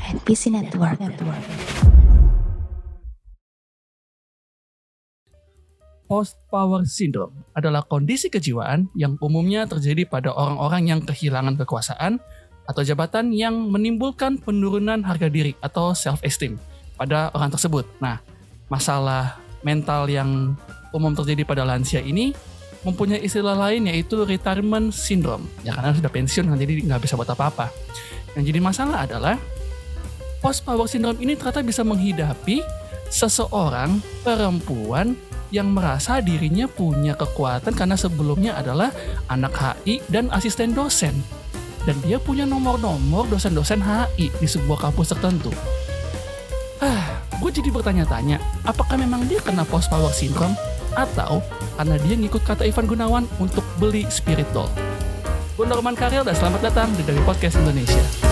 NPC Network. Network. Post-power syndrome adalah kondisi kejiwaan yang umumnya terjadi pada orang-orang yang kehilangan kekuasaan atau jabatan yang menimbulkan penurunan harga diri atau self-esteem pada orang tersebut. Nah, masalah mental yang umum terjadi pada lansia ini mempunyai istilah lain yaitu retirement syndrome. Ya karena sudah pensiun kan jadi nggak bisa buat apa-apa. Yang jadi masalah adalah post power syndrome ini ternyata bisa menghidapi seseorang perempuan yang merasa dirinya punya kekuatan karena sebelumnya adalah anak HI dan asisten dosen. Dan dia punya nomor-nomor dosen-dosen HI di sebuah kampus tertentu. Ah, gue jadi bertanya-tanya, apakah memang dia kena post power syndrome atau karena dia ngikut kata Ivan Gunawan untuk beli spirit doll? Gue Norman Karel dan selamat datang di dari Podcast Indonesia.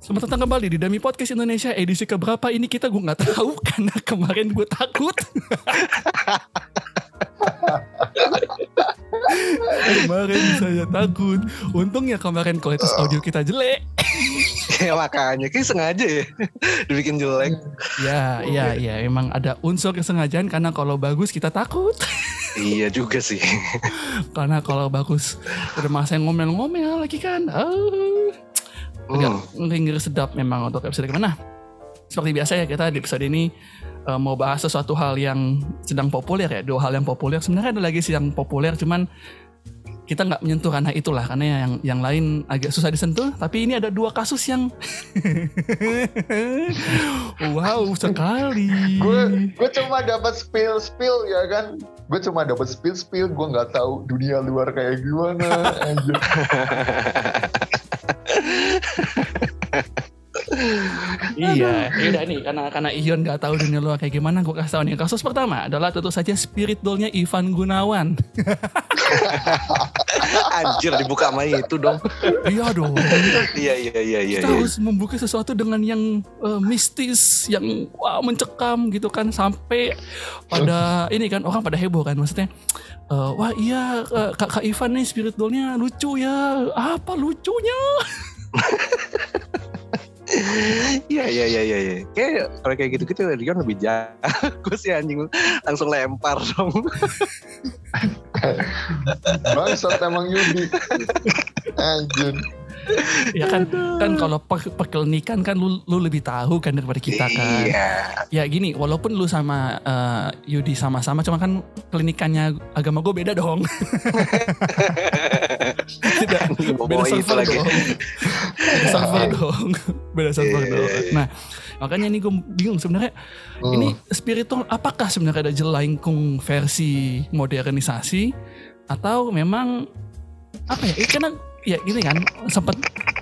Selamat datang kembali di Dami Podcast Indonesia edisi keberapa ini kita gue nggak tahu karena kemarin gue takut. kemarin saya takut. Untungnya kemarin kualitas audio kita jelek. ya makanya kayak sengaja ya dibikin jelek. Ya, ya, ya. Emang ada unsur kesengajaan karena kalau bagus kita takut. iya juga sih. karena kalau bagus udah masa yang ngomel-ngomel lagi kan. Oh. Agak ngeri sedap memang untuk episode ke mana. Seperti biasa ya kita di episode ini uh, mau bahas sesuatu hal yang sedang populer ya. Dua hal yang populer. Sebenarnya ada lagi sih yang populer cuman kita nggak menyentuh karena itulah karena yang yang lain agak susah disentuh tapi ini ada dua kasus yang wow sekali gue gue cuma dapat spill spill ya kan gue cuma dapat spill spill gue nggak tahu dunia luar kayak gimana iya, udah nih karena karena Ion nggak tahu dunia luar kayak gimana, gue kasih tahu nih. Kasus pertama adalah tentu saja spirit dollnya Ivan Gunawan. Anjir dibuka sama itu dong. iya dong. iya iya iya iya. Kita iya. harus membuka sesuatu dengan yang uh, mistis, yang wah mencekam gitu kan sampai pada ini kan orang pada heboh kan maksudnya. Uh, wah iya kak, kak Ivan nih spirit dollnya lucu ya. Apa lucunya? Iya iya iya iya. Ya. Kayak kalau kayak gitu-gitu Rion lebih jago sih anjing langsung lempar dong. Bangsat emang Yudi. Anjir ya kan kan kalau perkelinikan kan lu, lu lebih tahu kan daripada kita kan. Iya. Ya gini, walaupun lu sama uh, Yudi sama-sama, cuma kan klinikannya agama gue beda dong. Tidak, beda server lagi. dong. Beda server dong. Beda server yeah. dong. Iya, iya. Nah, makanya ini gue bingung sebenarnya hmm. ini spiritual apakah sebenarnya ada jelangkung versi modernisasi atau memang apa ya? Karena ya gini kan. Sempat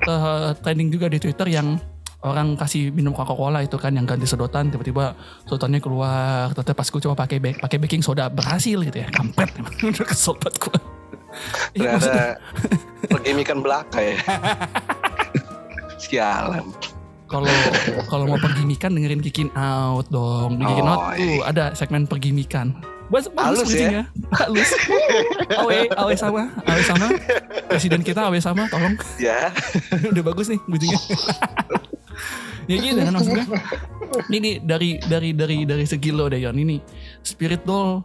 uh, trending juga di Twitter yang orang kasih minum Coca-Cola itu kan yang ganti sedotan tiba-tiba sedotannya keluar. Ternyata pas gue coba pakai pakai baking soda berhasil gitu ya. Kampret udah kesel banget gue ternyata pergimikan belaka ya. Sialan. Kalau kalau mau pergimikan dengerin Kikin Out dong. Di Kikin oh, Out tuh iya. ada segmen pergimikan Bagus, halus ya. Halus. Awe, awe sama, awe sama. Presiden kita awe sama, tolong. Ya. Udah bagus nih bujunya. ya gitu kan maksudnya. Ini dari dari dari dari segi lo deh Yon. Ini spirit doll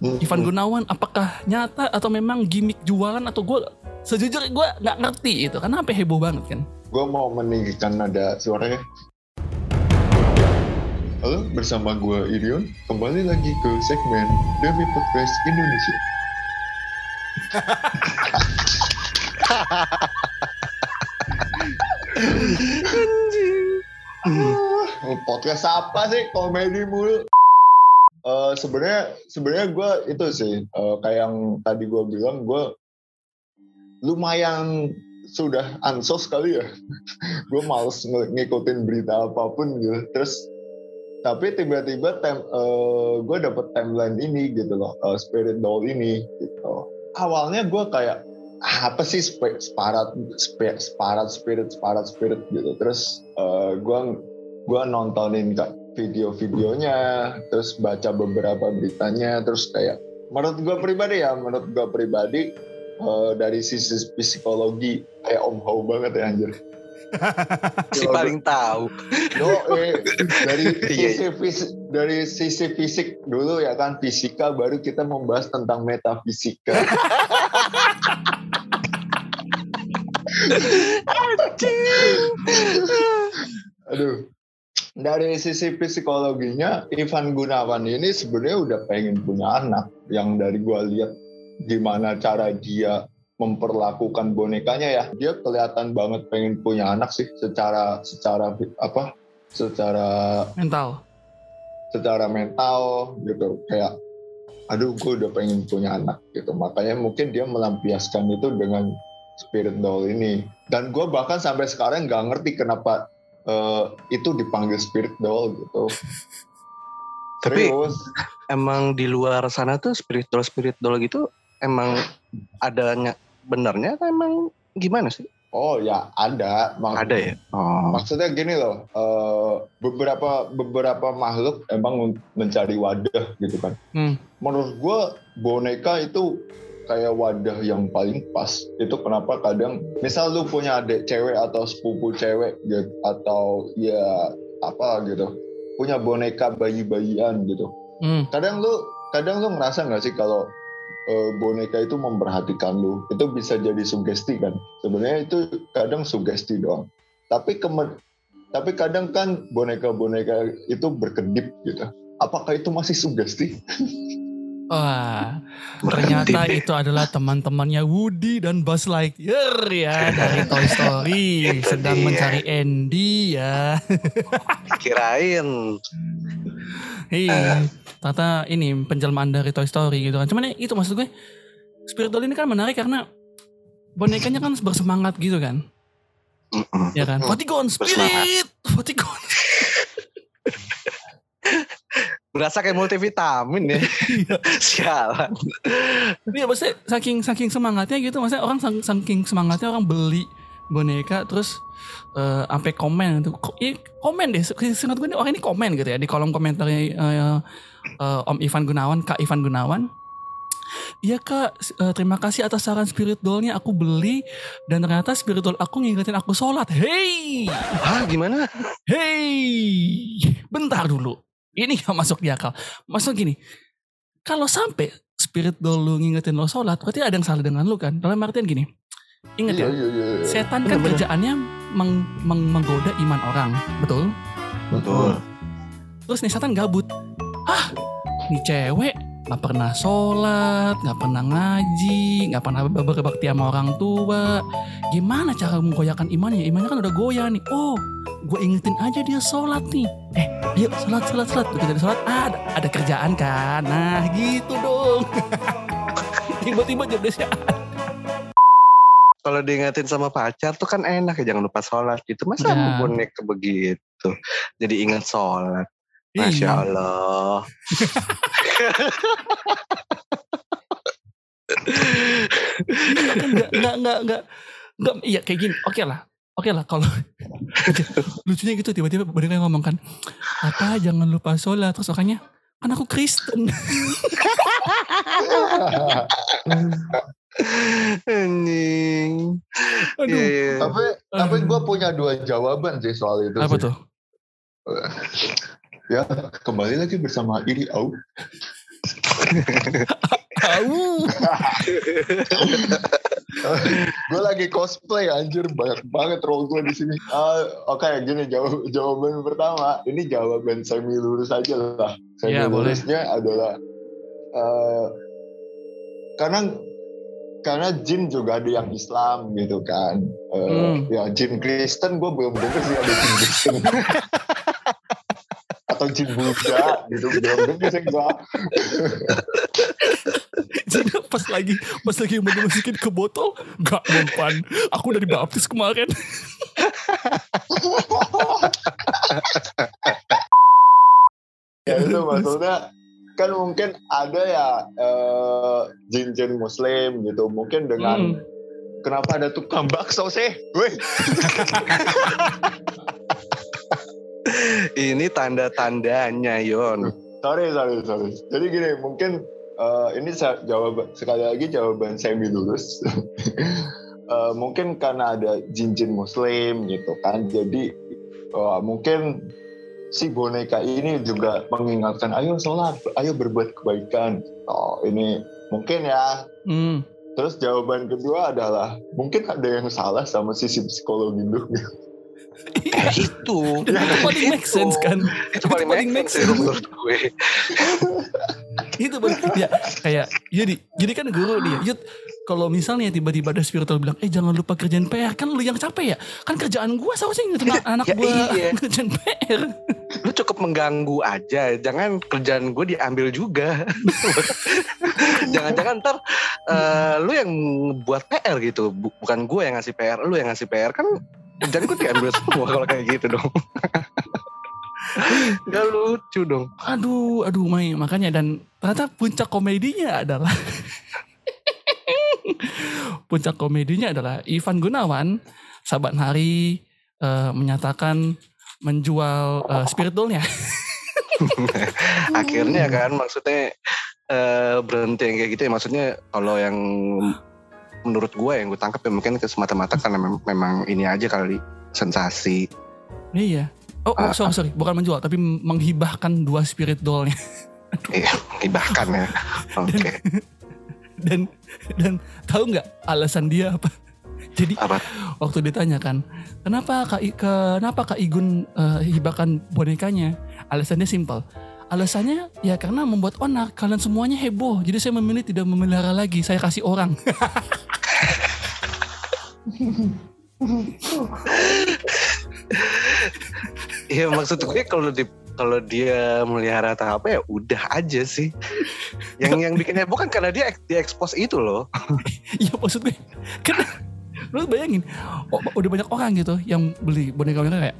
Ivan Gunawan apakah nyata atau memang gimmick jualan atau gue sejujurnya gue nggak ngerti itu karena apa heboh banget kan gue mau meninggikan nada suaranya Halo, bersama gue Irion. Kembali lagi ke segmen Demi Podcast Indonesia. podcast apa sih? Komedi mulu. Uh, sebenarnya sebenarnya gue itu sih uh, kayak yang tadi gue bilang gue lumayan sudah ansos kali ya gue males ng ngikutin berita apa pun gitu terus tapi tiba-tiba tem uh, gue dapet timeline ini gitu loh uh, spirit doll ini gitu. Awalnya gue kayak ah, apa sih separat separat spirit separat spirit? gitu. Terus uh, gue gue nontonin kak video-videonya terus baca beberapa beritanya terus kayak menurut gue pribadi ya menurut gue pribadi eh, dari sisi psikologi kayak om Hao banget ya anjir Si paling tahu. Yo, eh, dari Iya, sisi fisik, dari sisi fisik dulu ya kan fisika baru kita membahas tentang metafisika. Aduh. Dari sisi psikologinya Ivan Gunawan ini sebenarnya udah pengen punya anak yang dari gua lihat gimana cara dia memperlakukan bonekanya ya dia kelihatan banget pengen punya anak sih secara secara apa secara Mental. secara mental gitu kayak aduh gue udah pengen punya anak gitu makanya mungkin dia melampiaskan itu dengan spirit doll ini dan gue bahkan sampai sekarang nggak ngerti kenapa eh, itu dipanggil spirit doll gitu Tapi- Serius. Emang di luar sana tuh spiritual spiritual gitu emang adanya benernya atau emang gimana sih? oh ya ada Mak- Ada ya? Oh. Maksudnya gini loh, eh, beberapa beberapa makhluk emang mencari wadah gitu kan. Hmm. Menurut gue boneka itu kayak wadah yang paling pas. Itu kenapa kadang, misal lu punya adik cewek atau sepupu cewek gitu, atau ya apa gitu, punya boneka bayi-bayian gitu. Hmm. Kadang lu kadang lu ngerasa nggak sih kalau eh, boneka itu memperhatikan lu, itu bisa jadi sugesti kan? Sebenarnya itu kadang sugesti doang. Tapi kemen, tapi kadang kan boneka-boneka itu berkedip gitu. Apakah itu masih sugesti? Wah, ternyata Berhenti. itu adalah teman-temannya Woody dan Buzz Lightyear ya dari Toy Story sedang Iya. mencari Andy ya. Kirain. Iya, ternyata ini penjelmaan dari Toy Story gitu kan. Cuman ya itu maksud gue, Spirit Doll ini kan menarik karena bonekanya kan bersemangat gitu kan. Mm-mm. Ya kan? Potigon Spirit! Potigon. Berasa kayak multivitamin ya. Iya. Sialan. Iya maksudnya saking saking semangatnya gitu, maksudnya orang saking semangatnya orang beli boneka terus eh, sampai komen iya, komen deh seingat gue nih orang ini komen gitu ya di kolom komentarnya eh, eh, Om Ivan Gunawan Kak Ivan Gunawan Iya kak, eh, terima kasih atas saran spirit dollnya aku beli dan ternyata spirit doll aku ngingetin aku sholat. Hey, Hah gimana? hey, bentar dulu. Ini gak masuk di akal. Maksud gini, kalau sampai spirit doll lu ngingetin lo sholat, berarti ada yang salah dengan lu kan? Dalam artian gini, inget ya, Iya, iya, iya. setan kan Bener-bener. kerjaannya meng- meng- menggoda iman orang, betul? Betul. Terus nih setan gabut. Ah, nih cewek nggak pernah sholat, nggak pernah ngaji, nggak pernah ber- berbakti sama orang tua. Gimana cara menggoyahkan imannya? Imannya kan udah goyah nih. Oh, gue ingetin aja dia sholat nih. Eh, ayo sholat, sholat, sholat. Begitu ada sholat, ada, ada kerjaan kan. Nah, gitu dong. Tiba-tiba jobdesknya Kalau diingetin sama pacar tuh kan enak ya jangan lupa sholat gitu. Masa Ya. boneka begitu. Jadi ingat sholat. Masya Iya. Allah. Iya kan nggak nggak nggak nggak nggak iya kayak gini oke lah oke lah kalau lucunya gitu tiba-tiba mereka ngomong kan apa jangan lupa sholat terus orangnya kan aku Kristen Anjing. aduh Iya, iya. tapi tapi gue punya dua jawaban sih soal itu. apa sih. tuh Ya kembali lagi bersama Iri Au. Au. gue lagi cosplay anjir banyak banget role gue di sini. Ah, Oke gini jawab, jawaban pertama ini jawaban semi lurus aja lah. Semi Ya, boleh. lurusnya adalah eh, karena karena jin juga ada yang Islam gitu kan. Eh, Hmm. Ya jin Kristen gue belum denger sih ada jin Kristen. Buddha gitu belum gue. Jadi pas lagi pas lagi mau dimasukin ke botol nggak mempan aku udah dibaptis kemarin. Ya itu maksudnya kan mungkin ada ya eh, jin-jin muslim gitu. Mungkin dengan Hmm. kenapa ada tukang bakso sih? Wih, Ini tanda-tandanya Yon. sorry sorry sorry jadi gini mungkin eh, ini jawaban sekali lagi jawaban semi lulus. Eh, mungkin karena ada jinjin muslim gitu kan. Jadi eh, mungkin si boneka ini juga mengingatkan ayo sholat, ayo berbuat kebaikan. Oh, ini mungkin ya. Hmm. Terus jawaban kedua adalah mungkin ada yang salah sama sisi psikologi itu. Eh, itu. itu paling make sense kan Itu paling, paling make sense sense. menurut gue. itu paling ya kayak jadi jadi kan guru dia Yud kalau misalnya tiba-tiba ada spiritual bilang eh jangan lupa kerjaan PR kan lu yang capek ya kan kerjaan gua seharusnya ngingetin anak Ya, gua iya. kerjaan PR Lu cukup mengganggu aja. Jangan kerjaan gue diambil juga. Jangan-jangan ntar eh, lu yang buat PR gitu. Bu- Bukan gue yang ngasih PR. Lu yang ngasih PR kan gue diambil semua kalau kayak gitu dong. Gak lucu dong. aduh aduh Mai makanya dan ternyata puncak komedinya adalah puncak komedinya adalah Ivan Gunawan sahabat hari eh, menyatakan menjual eh, spirit doll-nya Akhirnya kan maksudnya eh, berhenti yang kayak gitu ya. Maksudnya kalau yang menurut gue yang gue tangkap ya mungkin semata-mata karena mem- memang ini aja kali sensasi. iya oh, oh sorry sorry bukan menjual tapi menghibahkan dua spirit doll-nya Iya, bahkan ya. Oke. dan dan tahu nggak alasan dia apa jadi Apa? waktu ditanyakan kenapa kak I- kenapa kak Igun eh, hibahkan bonekanya alasannya simpel alasannya ya karena membuat onar kalian semuanya heboh. Jadi saya memilih tidak memelihara lagi saya kasih orang. Iya maksud gue kalau di kalau dia melihara atau apa ya udah aja sih. Yang yang bikin heboh kan karena dia di expose itu loh. ya maksud gue. Kan lu bayangin oh, udah banyak orang gitu yang beli boneka boneka kayak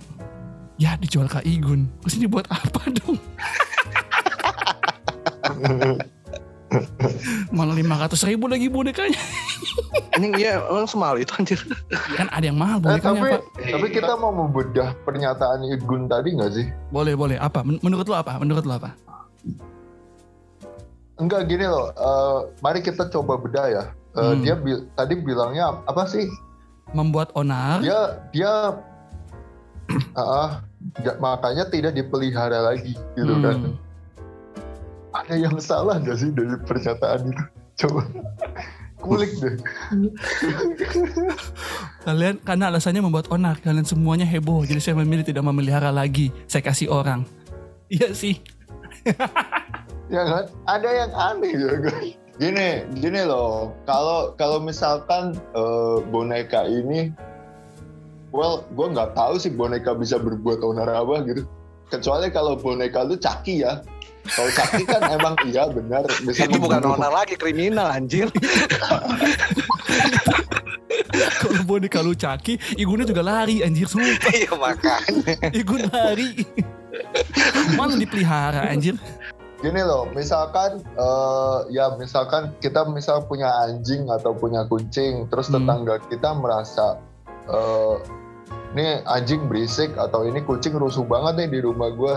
ya dijual kak Igun. Terus ini buat apa dong malah lima ratus ribu lagi bonekanya Anjing iya emang semahal itu anjir. kan ada yang mahal Eh, bonekanya tapi pak tapi kita mau membedah pernyataan Igun tadi nggak sih? boleh boleh apa Men- menurut lo apa menurut lo apa Enggak gini loh. eh, mari kita coba bedah ya. Eh, Hmm. Dia bi- tadi bilangnya apa sih? membuat onar Dia dia ja- makanya tidak dipelihara lagi gitu Hmm. kan. Ada yang salah nggak sih dari pernyataan itu? Coba. Kulik deh. kalian karena alasannya membuat onar kalian semuanya heboh. Jadi saya memilih tidak memelihara lagi. Saya kasih orang. Iya sih. Ya kan? Ada yang aneh ya kan? Gini gini loh. Kalau kalau misalkan eh, boneka ini well gue nggak tahu sih boneka bisa berbuat onar apa gitu. Kecuali kalau boneka lu caki ya kalau caki kan emang iya benar bisa Itu bukan onar lagi kriminal anjir. kalau boneka lu caki igunnya juga lari anjir sumpah Iya makanya. igun lari mana dipelihara anjir gini loh misalkan eh, ya misalkan kita misal punya anjing atau punya kucing terus Hmm. tetangga kita merasa eh, ini anjing berisik atau ini kucing rusuh banget nih di rumah gue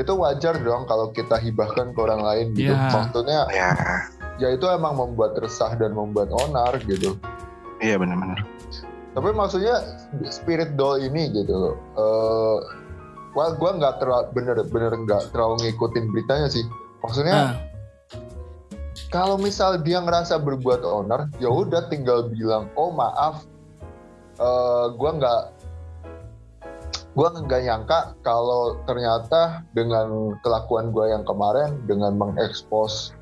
itu wajar dong kalau kita hibahkan ke orang lain gitu. Ya. maksudnya Ya, ya itu emang membuat resah dan membuat onar gitu. Iya benar-benar. tapi maksudnya spirit doll ini gitu loh eh wah gue nggak terlalu bener-bener nggak terlalu ngikutin beritanya sih. Maksudnya nah, kalau misal dia ngerasa berbuat onar ya udah tinggal bilang oh maaf eh gue nggak gue nggak nyangka kalau ternyata dengan kelakuan gue yang kemarin dengan mengekspos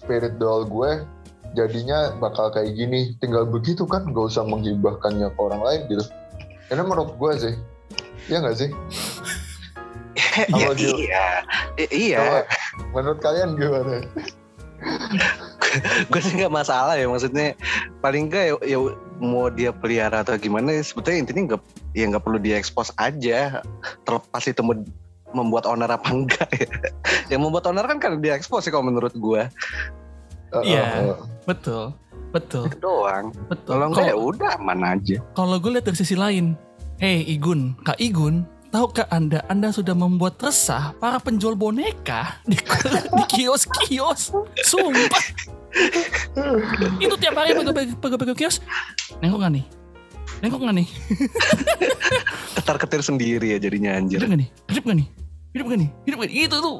spirit doll gue jadinya bakal kayak gini tinggal begitu kan nggak usah menghibahkannya ke orang lain gitu ini menurut gue sih ya nggak sih Iya, iya. Iya. Menurut kalian gimana gue sih nggak masalah ya maksudnya paling enggak ya, ya mau dia pelihara atau gimana sebetulnya intinya nggak ya nggak perlu diekspos aja terlepas itu mau- membuat onar apa enggak ya. Yang membuat onar kan karena diekspos sih kalau menurut gue Iya. eh. betul betul. Itu doang. Betul. Kalau enggak ya udah aman aja. kalau gue lihat dari sisi lain hey Igun kak Igun tahukah anda anda sudah membuat resah para penjual boneka di, di kios-kios? Sumpah itu tiap hari pegang-pegang kios. Nengok gak nih? Nengok gak nih? Ketar ketir sendiri ya jadinya anjir. hidup gak nih? Hidup gak nih? Hidup gak nih? Hidup gak nih? Itu tuh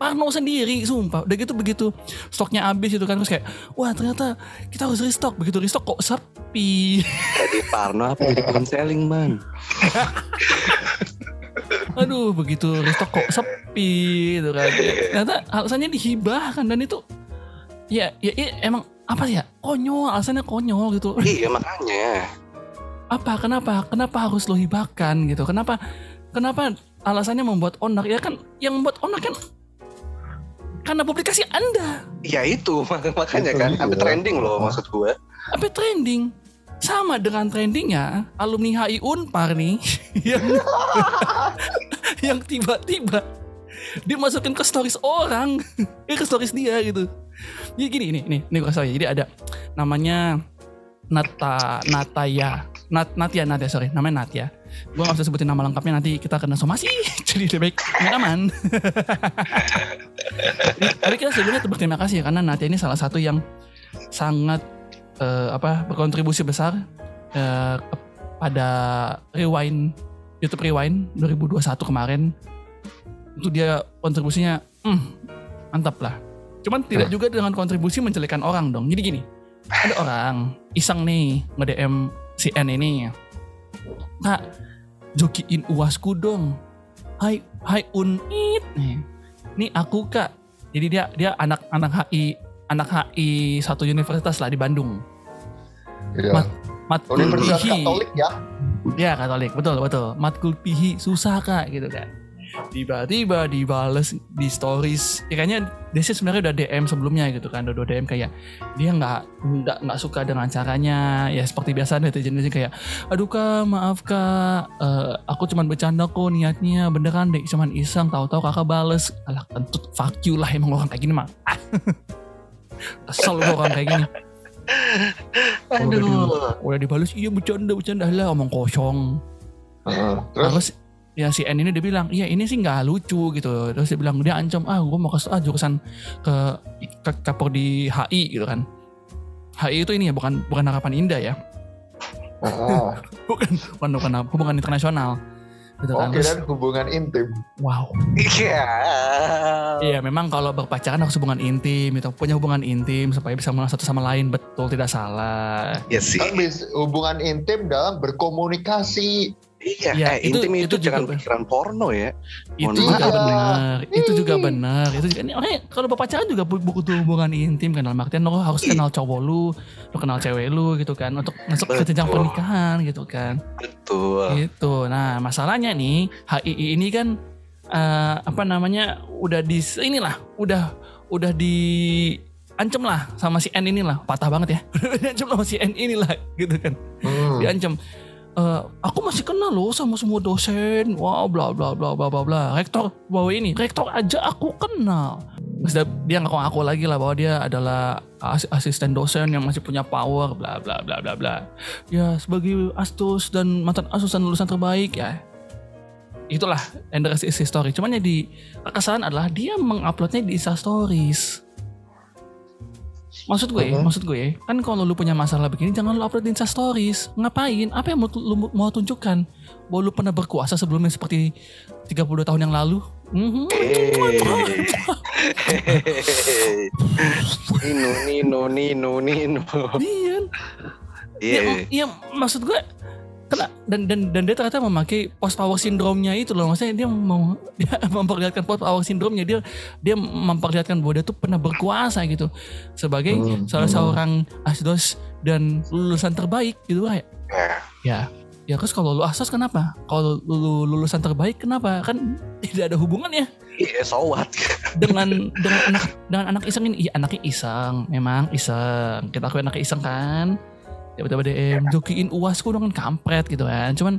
parno sendiri sumpah. Udah gitu begitu stoknya habis itu kan terus kayak wah ternyata kita harus restock. Begitu restock kok sepi. Jadi Parno apa jadi konseling man? aduh begitu restock kok sepi gitu kan. Ternyata alasannya dihibahkan dan itu ya ya, ya emang apa ya? Konyol alasannya konyol gitu. Iya makanya. apa kenapa? Kenapa harus lo hibahkan gitu? Kenapa kenapa alasannya membuat onak? Ya kan yang membuat onak kan karena publikasi anda. Ya itu mak- makanya Itu kan. Sampai trending loh maksud gue. apa trending. Sama dengan trendingnya alumni HI Unpar nih yang yang tiba-tiba dia masukin ke stories orang. Eh, ke stories dia gitu. Jadi gini ini ini ini gue ya jadi ada namanya Nata Nataya. Nat Natia Natia sorry. Namanya Natia gue gak usah sebutin nama lengkapnya nanti kita kena somasi. Jadi lebih baik nggak aman. Tapi kita sebelumnya berterima kasih ya karena Natia ini salah satu yang sangat eh, apa berkontribusi besar eh, pada Rewind YouTube Rewind 2021 kemarin itu dia kontribusinya hmm, mantap lah. Cuman tidak juga dengan kontribusi menjelekan orang dong. Jadi gini ada orang iseng nih nge-DM si N ini. Kak jokiin uasku dong. Hai hai unit nih. Ini aku kak. Jadi dia dia anak anak HI anak HI satu universitas lah di Bandung. Iya. Mat- matkul Universitas pihi. Katolik ya. ya katolik. Betul betul. Matkul pihi susah kak gitu kan tiba-tiba dibales di stories. Ya kayaknya Desi sebenarnya udah DM sebelumnya gitu kan udah DM kayak dia nggak nggak nggak suka dengan caranya. Ya seperti biasa netizen netizen kayak aduh kak maaf kak. Eh, aku cuman bercanda kok niatnya. Beneran deh cuman iseng. Tahu-tahu kakak bales. Alah kentut. Fuck you lah emang orang kayak gini mah. Ah. kesel orang kayak gini. Aduh. udah dibales iya bercanda bercanda. Lah omong kosong. Heeh. Terus? Terus ya si N ini dia bilang, iya ini sih nggak lucu gitu. Terus dia bilang dia ancam, ah gue mau kasih ah, jurusan ke ke kapor di HI gitu kan. HI itu ini ya bukan bukan harapan indah ya, Heeh. bukan bukan bukan hubungan internasional gitu kan. Oke dan hubungan intim. wow, Iya. iya memang kalau berpacaran harus hubungan intim, itu punya hubungan intim supaya bisa mengenal satu sama lain betul tidak salah. Iya sih. Kan hubungan intim dalam berkomunikasi. Iya, Ya, eh, itu- intim itu itu, juga jangan ber- pikiran porno ya. Itu Mohon juga benar, itu juga Ih. benar. Itu juga ini makanya kalau berpacaran juga bu- butuh hubungan intim kan dalam artian lo harus kenal cowok lu, lo kenal cewek lu gitu kan untuk masuk ke jenjang pernikahan gitu kan. Betul. Gitu. Nah, masalahnya nih HII ini kan eh, apa namanya udah di inilah, udah udah di ancam lah sama si N inilah patah banget ya udah diancam sama si N inilah gitu kan Hmm. diancam "Eh, aku masih kenal loh sama semua dosen. Wah bla bla bla bla bla bla. Rektor bahwa ini rektor aja aku kenal. Terus dia, dia ngaku-ngaku lagi lah bahwa dia adalah as- asisten dosen yang masih punya power bla bla bla bla bla. Ya sebagai astus dan mantan asus dan lulusan terbaik ya. Itulah rest is history cuman yang di kesan adalah dia menguploadnya di Insta Stories Maksud gue, Mhm. maksud gue, kan kalau lu punya masalah begini jangan lu upload di Insta Stories. Ngapain? Apa yang mau lu mau tunjukkan? Bahwa lu pernah berkuasa sebelumnya seperti 32 tahun yang lalu? Mhm. Hehehe. Nino, Nino, Nino, Nino. Iya. Iya. Ya, ya, maksud gue kena dan dan dan dia ternyata memakai post power syndrome-nya itu loh. Maksudnya dia mau dia memperlihatkan post power syndrome-nya dia dia memperlihatkan bahwa dia tuh pernah berkuasa gitu. Sebagai Hmm, salah hmm. seorang asdos dan lulusan terbaik gitu kayak Ya. ya. Ya. Terus kalau lu asdos kenapa? Kalau lu lulusan terbaik kenapa? Kan tidak ada hubungannya. Iya, so what? dengan dengan anak dengan anak iseng ini. Iya anaknya iseng memang iseng. Kita akui anaknya iseng kan tiba-tiba DM jokiin uasku dong kan kampret gitu kan cuman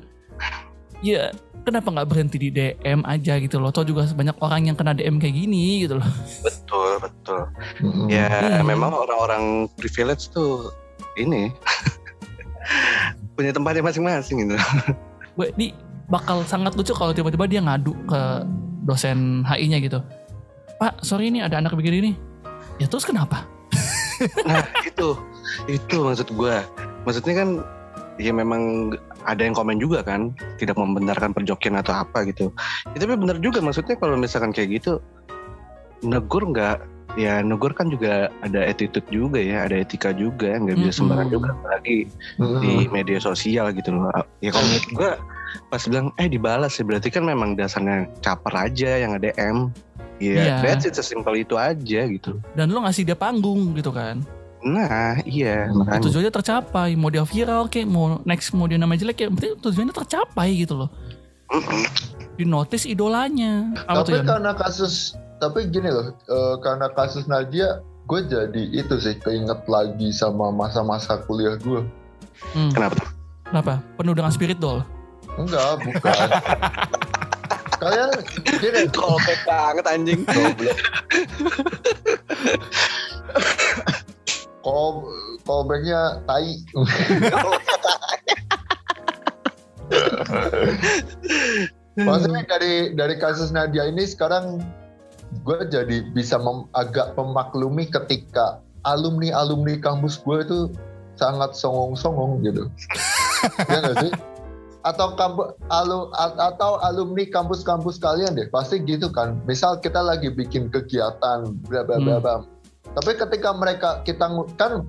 ya kenapa nggak berhenti di DM aja gitu loh toh juga banyak orang yang kena DM kayak gini gitu loh Betul, betul. Hmm. Ya, Iya. memang orang-orang privilege tuh ini punya tempatnya masing-masing gitu. gue di bakal sangat lucu kalau tiba-tiba dia ngadu ke dosen HI-nya gitu. Pak, sorry ini ada anak begini nih. Ya terus kenapa? Nah itu, itu maksud gue. Maksudnya kan ya memang ada yang komen juga kan, tidak membenarkan perjokian atau apa gitu. Ya, tapi benar juga maksudnya kalau misalkan kayak gitu, negur nggak ya negur kan juga ada attitude juga ya ada etika juga nggak bisa sembarangan Mm-mm. juga apalagi Mm-mm. di media sosial gitu loh ya kalau menurut gue pas bilang eh dibalas ya berarti kan memang dasarnya caper aja yang ada M Iya. ya that's it sesimpel itu aja gitu Dan lo ngasih dia panggung gitu kan. Nah iya. Hmm, makanya. Tujuannya tercapai. Mau dia viral kayak mau next mau dia nama jelek kayak berarti tujuannya tercapai gitu loh. Di notice idolanya. Apa tapi karena kasus tapi gini loh eh, karena kasus Nadia gue jadi itu sih keinget lagi sama masa-masa kuliah gue. Hmm, kenapa Kenapa? Penuh dengan spirit doll. enggak bukan. Kalian gini. Callback banget anjing. Goblok call callbacknya tai maksudnya dari dari kasus Nadia ini sekarang gue jadi bisa mem- agak memaklumi ketika alumni alumni kampus gue itu sangat songong-songong gitu ya nggak sih atau kampus alu, atau alumni kampus-kampus kalian deh pasti gitu kan misal kita lagi bikin kegiatan bla bla bla Hmm. bla. Tapi ketika mereka kita kan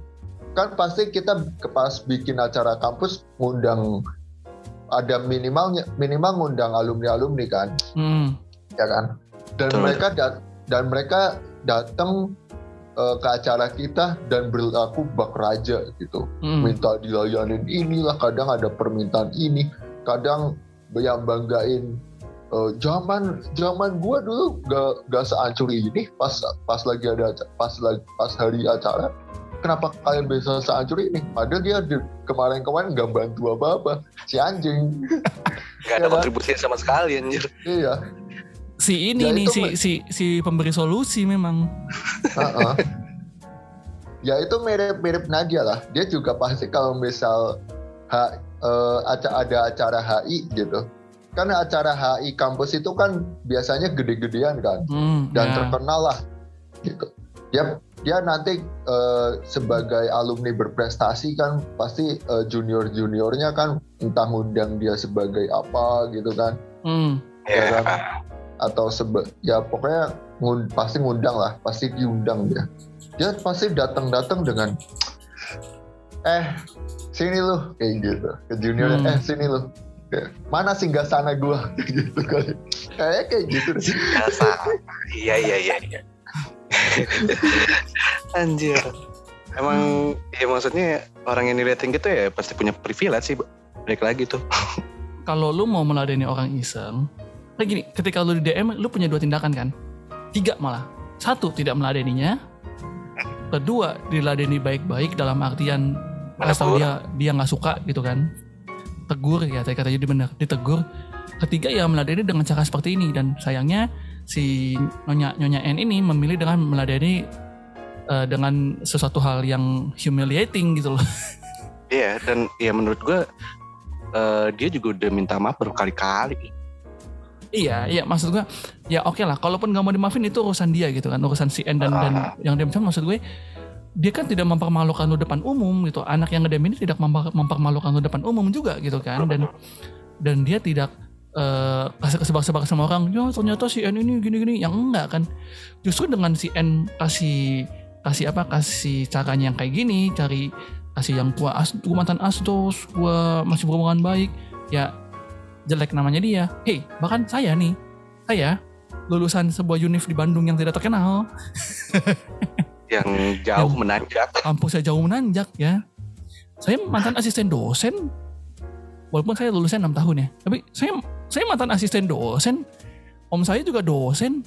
kan pasti kita ke- pas bikin acara kampus ngundang ada minimalnya minimal ngundang alumni alumni kan Hmm. ya kan dan Betul. mereka dat dan mereka datang eh, ke acara kita dan berlaku bak raja gitu Hmm. minta dilayanin inilah kadang ada permintaan ini kadang yang banggain eh, zaman zaman gua dulu gak gak seancur ini pas pas lagi ada pas lagi pas hari acara kenapa kalian bisa seancur ini padahal dia di- kemarin-kemarin gak bantu apa-apa si anjing Gak ada Pak. kontribusi sama sekali anjir iya Si ini Ya, nih itu si si si pemberi solusi memang. Heeh. ya itu mirip-mirip Nadia lah. Dia juga pasti kalau misal ha, eh, aca- ada acara HI gitu. Kan acara HI kampus itu kan biasanya gede-gedean kan Hmm, dan ya. terkenal lah gitu. Dia dia nanti eh, sebagai alumni berprestasi kan pasti eh, junior-juniornya kan entah ngundang dia sebagai apa gitu kan Hmm. ya ya kan? atau sebe ya pokoknya ngun- pasti ngundang lah pasti diundang dia dia pasti datang-datang dengan eh sini lu kayak gitu ke juniornya Hmm. eh sini lu Kayak, mana singgah sana gua gitu kali kayak kayak gitu deh. biasa iya iya iya iya anjir emang ya maksudnya orang yang diliatin gitu ya pasti punya privilege sih balik lagi tuh Kalau lu mau meladeni orang iseng, kayak gini, ketika lu di DM, lu punya dua tindakan kan? Tiga malah. Satu, tidak meladeninya. Kedua, diladeni baik-baik dalam artian kasih tahu dia dia nggak suka gitu kan. Tegur ya, tadi katanya dia benar, ditegur. Ketiga ya meladeni dengan cara seperti ini dan sayangnya si nyonya nyonya N ini memilih dengan meladeni eh, dengan sesuatu hal yang humiliating gitu loh. iya dan ya menurut gua eh, dia juga udah minta maaf berkali-kali Iya, iya maksud gue ya oke lah. Kalaupun nggak mau dimaafin itu urusan dia gitu kan, urusan si N dan dan yang dia maksud gue dia kan tidak mempermalukan lu depan umum gitu. Anak yang ngedem ini tidak memper- mempermalukan lu depan umum juga gitu kan dan dan dia tidak eh, kasih kesebak-sebak sama orang. Ya ternyata si N ini gini-gini yang enggak kan. Justru dengan si N kasih kasih apa kasih caranya yang kayak gini, cari kasih yang gua as, gua mantan asdos, gua masih berhubungan baik, ya jelek namanya dia. Hei, bahkan saya nih, saya lulusan sebuah univ di Bandung yang tidak terkenal, yang jauh Yang- menanjak kampus saya jauh menanjak ya. Saya mantan asisten dosen, walaupun saya lulusan 6 tahun ya. Tapi saya saya mantan asisten dosen, om saya juga dosen.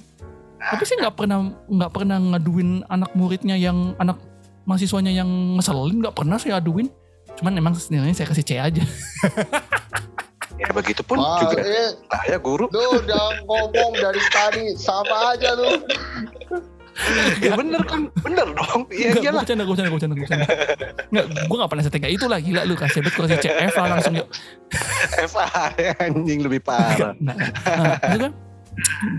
Tapi saya nggak pernah nggak pernah ngaduin anak muridnya yang anak mahasiswanya yang ngeselin, nggak pernah saya aduin. Cuman emang sebenarnya saya kasih C aja. ya begitu pun Wah, juga eh, saya guru lu udah ngomong dari tadi sama aja lu ya bener kan, bener dong. Iya Enggak, gue iyalah. bercanda, gue bercanda, gue bercanda, gue bercanda. Enggak, gue gak pernah setega itu lah, gila lu kasih bet kursi CF lah langsung yuk. FA anjing lebih parah. Nah, nah, kan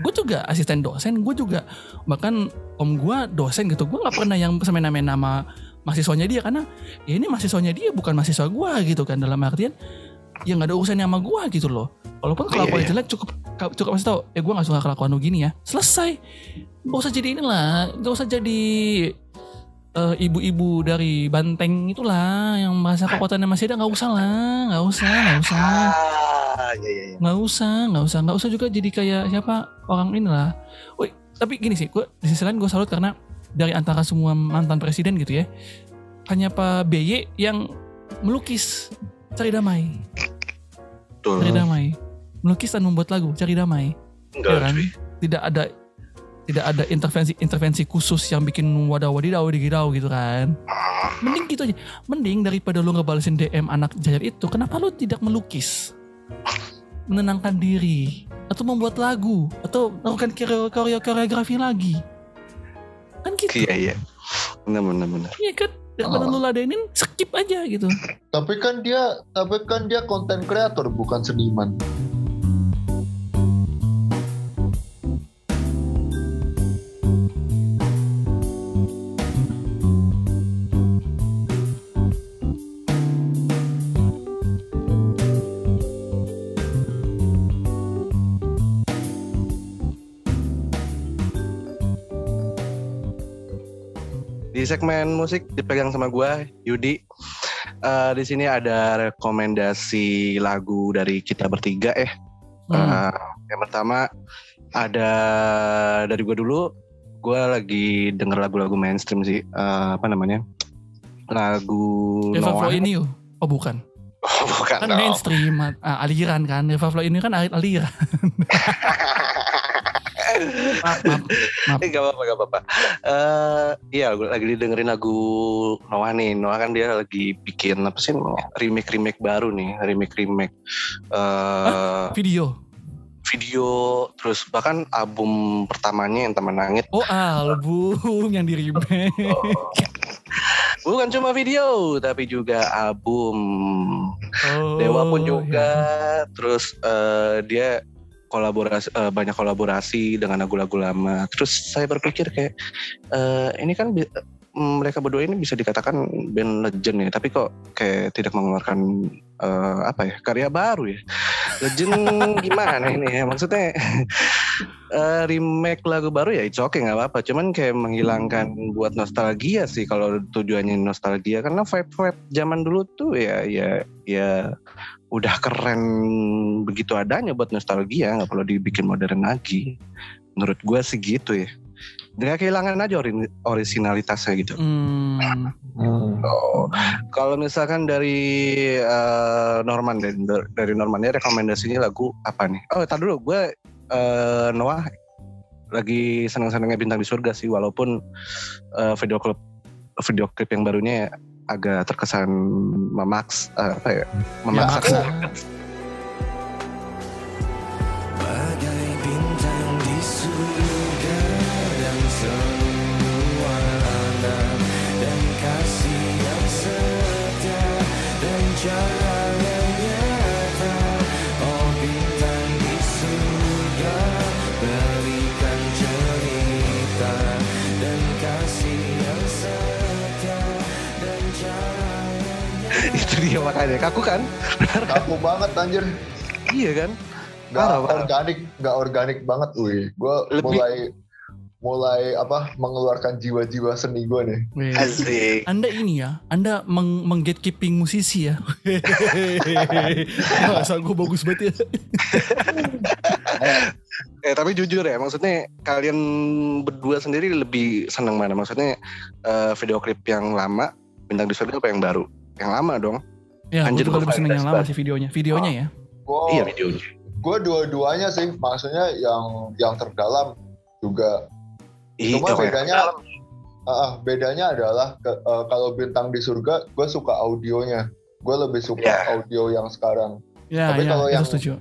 gue juga asisten dosen, gue juga bahkan om gue dosen gitu, gue nggak pernah yang semena-mena sama mahasiswanya dia karena ya ini mahasiswanya dia bukan mahasiswa gue gitu kan dalam artian ya nggak ada urusannya sama gue gitu loh. Walaupun Iya, kelakuan iya. jelek cukup cukup kasih tau, eh gue nggak suka kelakuan lu gini ya, selesai. Gak usah jadi inilah, gak usah jadi eh, ibu-ibu dari banteng itulah yang merasa kekuatannya masih ada nggak usah lah, nggak usah, nggak usah Ah, iya. nggak usah nggak usah nggak usah juga jadi kayak siapa orang inilah Woi tapi gini sih gue di sisi lain gue salut karena dari antara semua mantan presiden gitu ya hanya Pak BY yang melukis cari damai Betul. cari damai melukis dan membuat lagu cari damai. Enggak, ya kan? cuy. tidak ada tidak ada intervensi intervensi khusus yang bikin wadah wadidaw digidau gitu kan? Mending gitu aja. Mending daripada lu ngebalesin DM anak jayar itu kenapa lu tidak melukis? Menenangkan diri. Atau membuat lagu. Atau melakukan koreo- koreo- koreografi lagi. Kan gitu. Iya iya. Bener bener bener. Iya kan? Daripada Oh. lu ladenin skip aja gitu. Tapi kan dia, tapi kan dia konten kreator bukan seniman. Di segmen musik dipegang sama gua Yudi. Eh, di sini ada rekomendasi lagu dari kita bertiga eh. Hmm. Eh, yang pertama ada dari gua dulu. Gua lagi denger lagu-lagu mainstream sih. Eh, apa namanya? Lagu Eva Flow Noah. ini yuk oh bukan Oh, bukan kan dong. mainstream ah, aliran kan Eva Flow ini kan al- aliran maaf maaf Eh, gak apa-apa, gak apa-apa. Eh, iya, gue lagi dengerin lagu Noah nih. Noah kan dia lagi bikin apa sih? Remake-remake baru nih, remake-remake. eh video video, terus bahkan album pertamanya yang Teman Langit. oh album yang di remake Bukan cuma video, tapi juga album. oh, Dewa pun iya. juga. Terus eh, dia kolaborasi eh, banyak kolaborasi dengan lagu-lagu lama. Terus saya berpikir kayak eh, ini kan mm, mereka berdua ini bisa dikatakan band legend ya, tapi kok kayak tidak mengeluarkan eh, apa ya karya baru ya. Legend gimana ini ya maksudnya eh, remake lagu baru ya it's okay nggak apa-apa. Cuman kayak menghilangkan buat nostalgia sih kalau tujuannya nostalgia karena vibe-vibe zaman dulu tuh ya ya ya udah keren begitu adanya buat nostalgia nggak perlu dibikin modern lagi menurut gue sih gitu ya dengan kehilangan aja ori- originalitasnya gitu Hmm, Hmm. Oh, kalau misalkan dari eh, Norman deh, dari Norman ya rekomendasinya lagu apa nih? Oh, tadi dulu gue eh, Noah lagi senang-senangnya bintang di surga sih, walaupun eh, video klip video klip yang barunya agak terkesan memaks eh, apa ya? Memaksa. maksa. Bagai dia makanya kaku kan? Kaku banget anjir. Iya kan? Gak Parah, parah. organik, gak organik banget, wih. Gue Lebih- mulai mulai apa mengeluarkan jiwa-jiwa seni gue nih. Asik. Anda ini ya, Anda meng menggatekeeping musisi ya. Masa gue bagus banget ya. Eh tapi jujur ya, maksudnya kalian berdua sendiri lebih seneng mana? Maksudnya eh, video klip yang lama, bintang di surga apa yang baru? Yang lama dong. Ya, gue Anjir, juga gua lebih seneng yang lama sih videonya. Videonya ya. Gue Iya videonya. gue dua-duanya sih, maksudnya yang yang terdalam juga. Iya, Cuma bedanya, ah, ah, bedanya adalah ke- eh, kalau bintang di surga, gue suka audionya. Gue lebih suka Ya. audio yang sekarang. Ya, Tapi ya, kalau yang- setuju.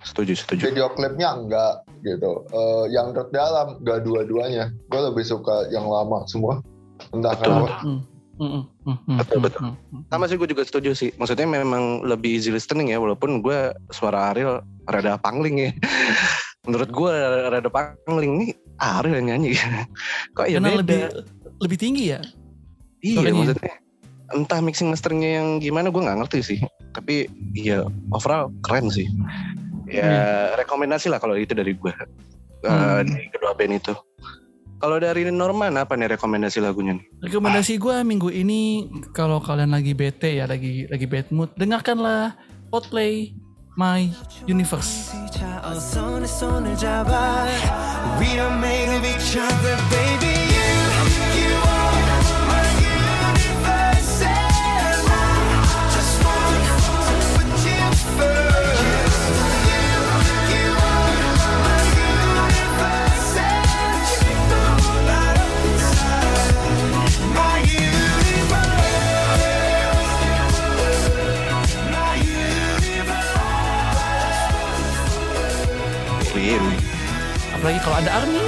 Setuju, setuju. Video klipnya enggak. gitu. Eh, yang terdalam gak dua-duanya. Gue lebih suka yang lama semua. Entah Betul. kenapa. Hmm. Hmm, hmm, hmm, hmm, Betul, hmm, betul. hmm, hmm. Sama sih gue juga setuju sih. Maksudnya memang lebih easy listening ya, walaupun gue suara Ariel rada pangling ya. Menurut gue rada pangling nih Ariel yang nyanyi. Kok ya Karena beda. lebih lebih tinggi ya. Iya suaranya. maksudnya entah mixing masternya yang gimana gue nggak ngerti sih. Tapi ya overall keren sih. Ya rekomendasi lah kalau itu dari gue Eh, Hmm. di kedua band itu. Kalau dari Norman apa nih rekomendasi lagunya? Rekomendasi gue minggu ini kalau kalian lagi bete ya, lagi lagi bad mood, dengarkanlah play My Universe. Apalagi kalau ada Army,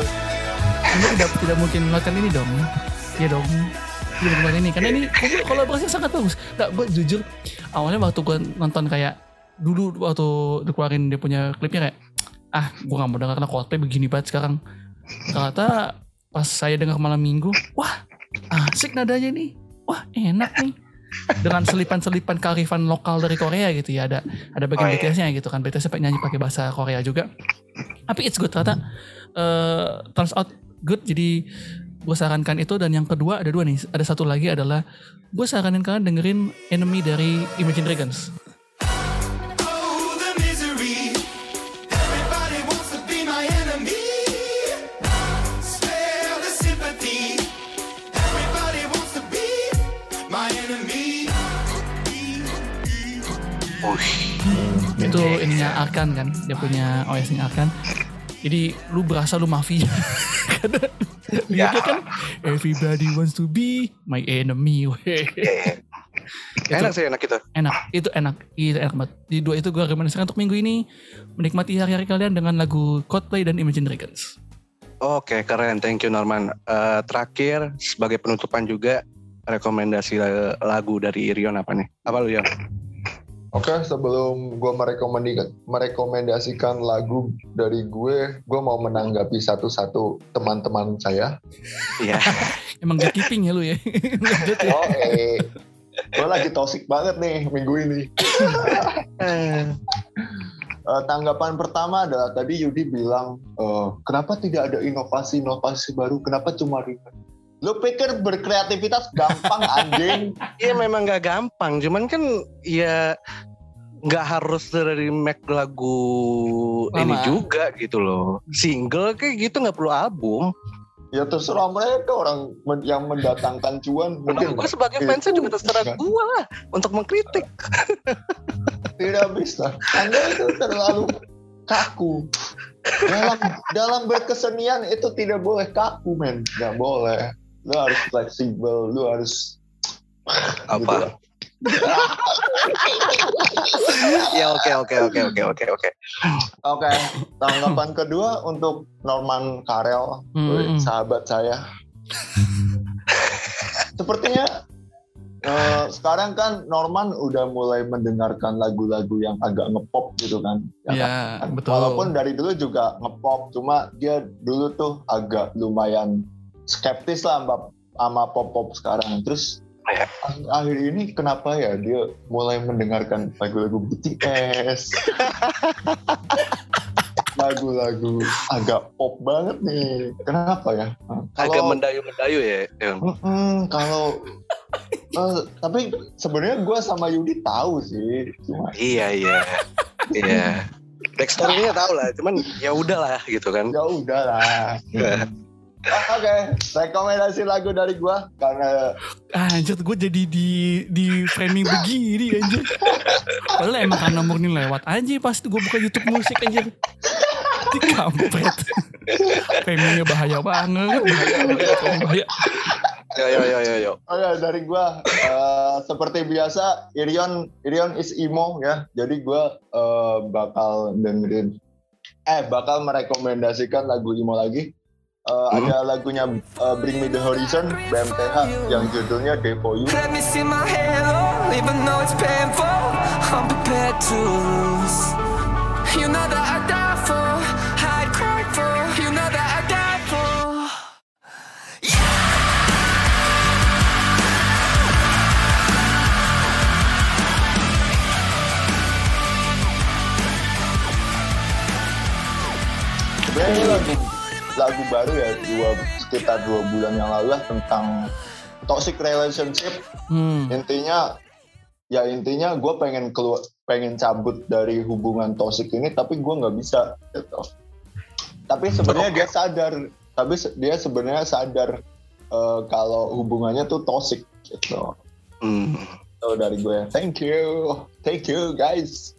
Anda tidak tidak mungkin melakukan ini dong. Iya dong. Tidak melakukan ini karena ini kol- kolaborasi sangat bagus. Nggak, gue jujur awalnya waktu gue nonton kayak dulu waktu dikeluarin dia punya klipnya kayak ah gue gak mau denger karena Coldplay begini banget sekarang. Ternyata pas saya dengar malam minggu, wah asik nadanya nih, wah enak nih dengan selipan-selipan kearifan lokal dari Korea gitu ya ada ada bagian Oh, iya. BTS-nya gitu kan. BTS sampai nyanyi pakai bahasa Korea juga. Tapi it's good ternyata eh, turns out good. Jadi gue sarankan itu. Dan yang kedua ada dua nih. Ada satu lagi adalah gue saranin kalian dengerin Enemy dari Imagine Dragons itu ininya Arkan kan dia punya OS-nya Arkan jadi lu berasa lu mafia karena dia Ya. kan everybody wants to be my enemy. Enak sih enak itu. enak itu enak itu enak banget di dua itu gue rekomendasikan untuk minggu ini menikmati hari-hari kalian dengan lagu Coldplay dan Imagine Dragons Oke keren, thank you Norman. Eh, terakhir sebagai penutupan juga rekomendasi la- lagu dari Irion apa nih? Apa lu yang? Oke, sebelum gue merekomendasikan, merekomendasikan lagu dari gue, gue mau menanggapi satu-satu teman-teman saya. Iya. emang gatekeeping ya lu ya ya. Oh, eh, gue lagi toxic banget nih minggu ini. Eh, tanggapan pertama adalah tadi Yudi bilang, eh, kenapa tidak ada inovasi-inovasi baru? Kenapa cuma remake? Lu pikir berkreativitas gampang anjing? Iya memang gak gampang, cuman kan ya nggak harus dari make lagu ini Lama. juga gitu loh. Single kayak gitu nggak perlu album. Ya terserah mereka orang yang mendatangkan cuan mungkin gue sebagai fansnya juga terserah kan. gue lah untuk mengkritik. tidak bisa. Anda itu terlalu kaku. Dalam dalam berkesenian itu tidak boleh kaku men, nggak boleh. Lu harus fleksibel, lu harus Apa? Gitu ya oke oke oke oke oke oke. Oke, tanggapan kedua untuk Norman Karel, Hmm. sahabat saya. Sepertinya eh, sekarang kan Norman udah mulai mendengarkan lagu-lagu yang agak ngepop gitu kan. Ya ya kan? betul Walaupun dari dulu juga ngepop, cuma dia dulu tuh agak lumayan skeptis lah sama, sama pop-pop sekarang. Terus Ya. akhir- ini kenapa ya dia mulai mendengarkan lagu-lagu BTS, lagu-lagu agak pop banget nih. Kenapa ya? Agak Kalau- mendayu-mendayu ya. Yon. Mm-mm, kalau eh, tapi sebenarnya gue sama Yudi tahu sih, cuma Iya iya. Iya. Backstory-nya tahu lah, cuman ya udahlah gitu kan. ya udahlah. Oke, rekomendasi lagu dari gua karena anjir gue jadi di di framing begini anjir padahal emang karena murni lewat aja pas gue buka YouTube musik anjir di kampret framingnya bahaya banget bahaya, bahaya, bahaya. Yo yo yo yo yo. oke dari gua eh, seperti biasa Irion Irion is emo ya. Jadi gua eh, bakal dengerin eh bakal merekomendasikan lagu emo lagi. Eh, Hmm. Ada lagunya eh, Bring Me The Horizon BMTH yang judulnya Day For You. Let me see my halo, even though it's painful. I'm prepared to lose. You know that I die for, I'd cry for. You know that I die for. Sebenarnya ini lagu lagu baru ya dua sekitar dua bulan yang lalu lah tentang toxic relationship. Hmm. Intinya ya intinya gue pengen keluar pengen cabut dari hubungan toxic ini tapi gue nggak bisa gitu. Tapi sebenarnya dia sadar tapi se- dia sebenarnya sadar eh, kalau hubungannya tuh toxic gitu. Hmm. So dari gue, thank you, thank you guys.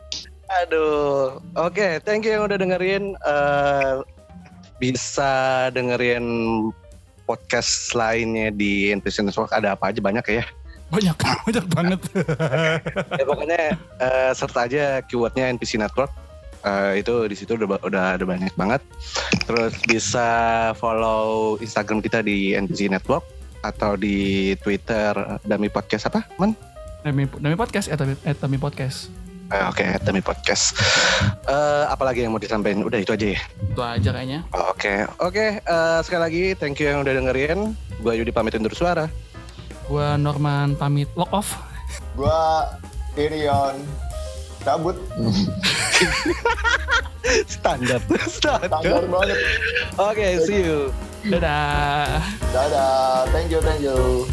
Aduh, oke, thank you yang udah dengerin. Eh, bisa dengerin podcast lainnya di NPC Network. Ada apa aja banyak ya. Banyak, banyak banget. ya pokoknya eh, serta aja keywordnya NPC Network. Eh, itu di situ udah, udah ada banyak banget. Terus bisa follow Instagram kita di NPC Network atau di Twitter Dami Podcast apa, Man? Demi, demi podcast, eh, eh, demi podcast. Eh, Oke, Dami Podcast. Eh, apalagi yang mau disampaikan? Udah itu aja ya. Itu aja kayaknya. Oke, oke. eh, sekali lagi thank you yang udah dengerin. Gua Yudi pamit undur suara. Gua Norman pamit lock off. Gue Irion cabut Standar. standar Standar. banget. Oke, see you. Dadah. Dadah, thank you, thank you.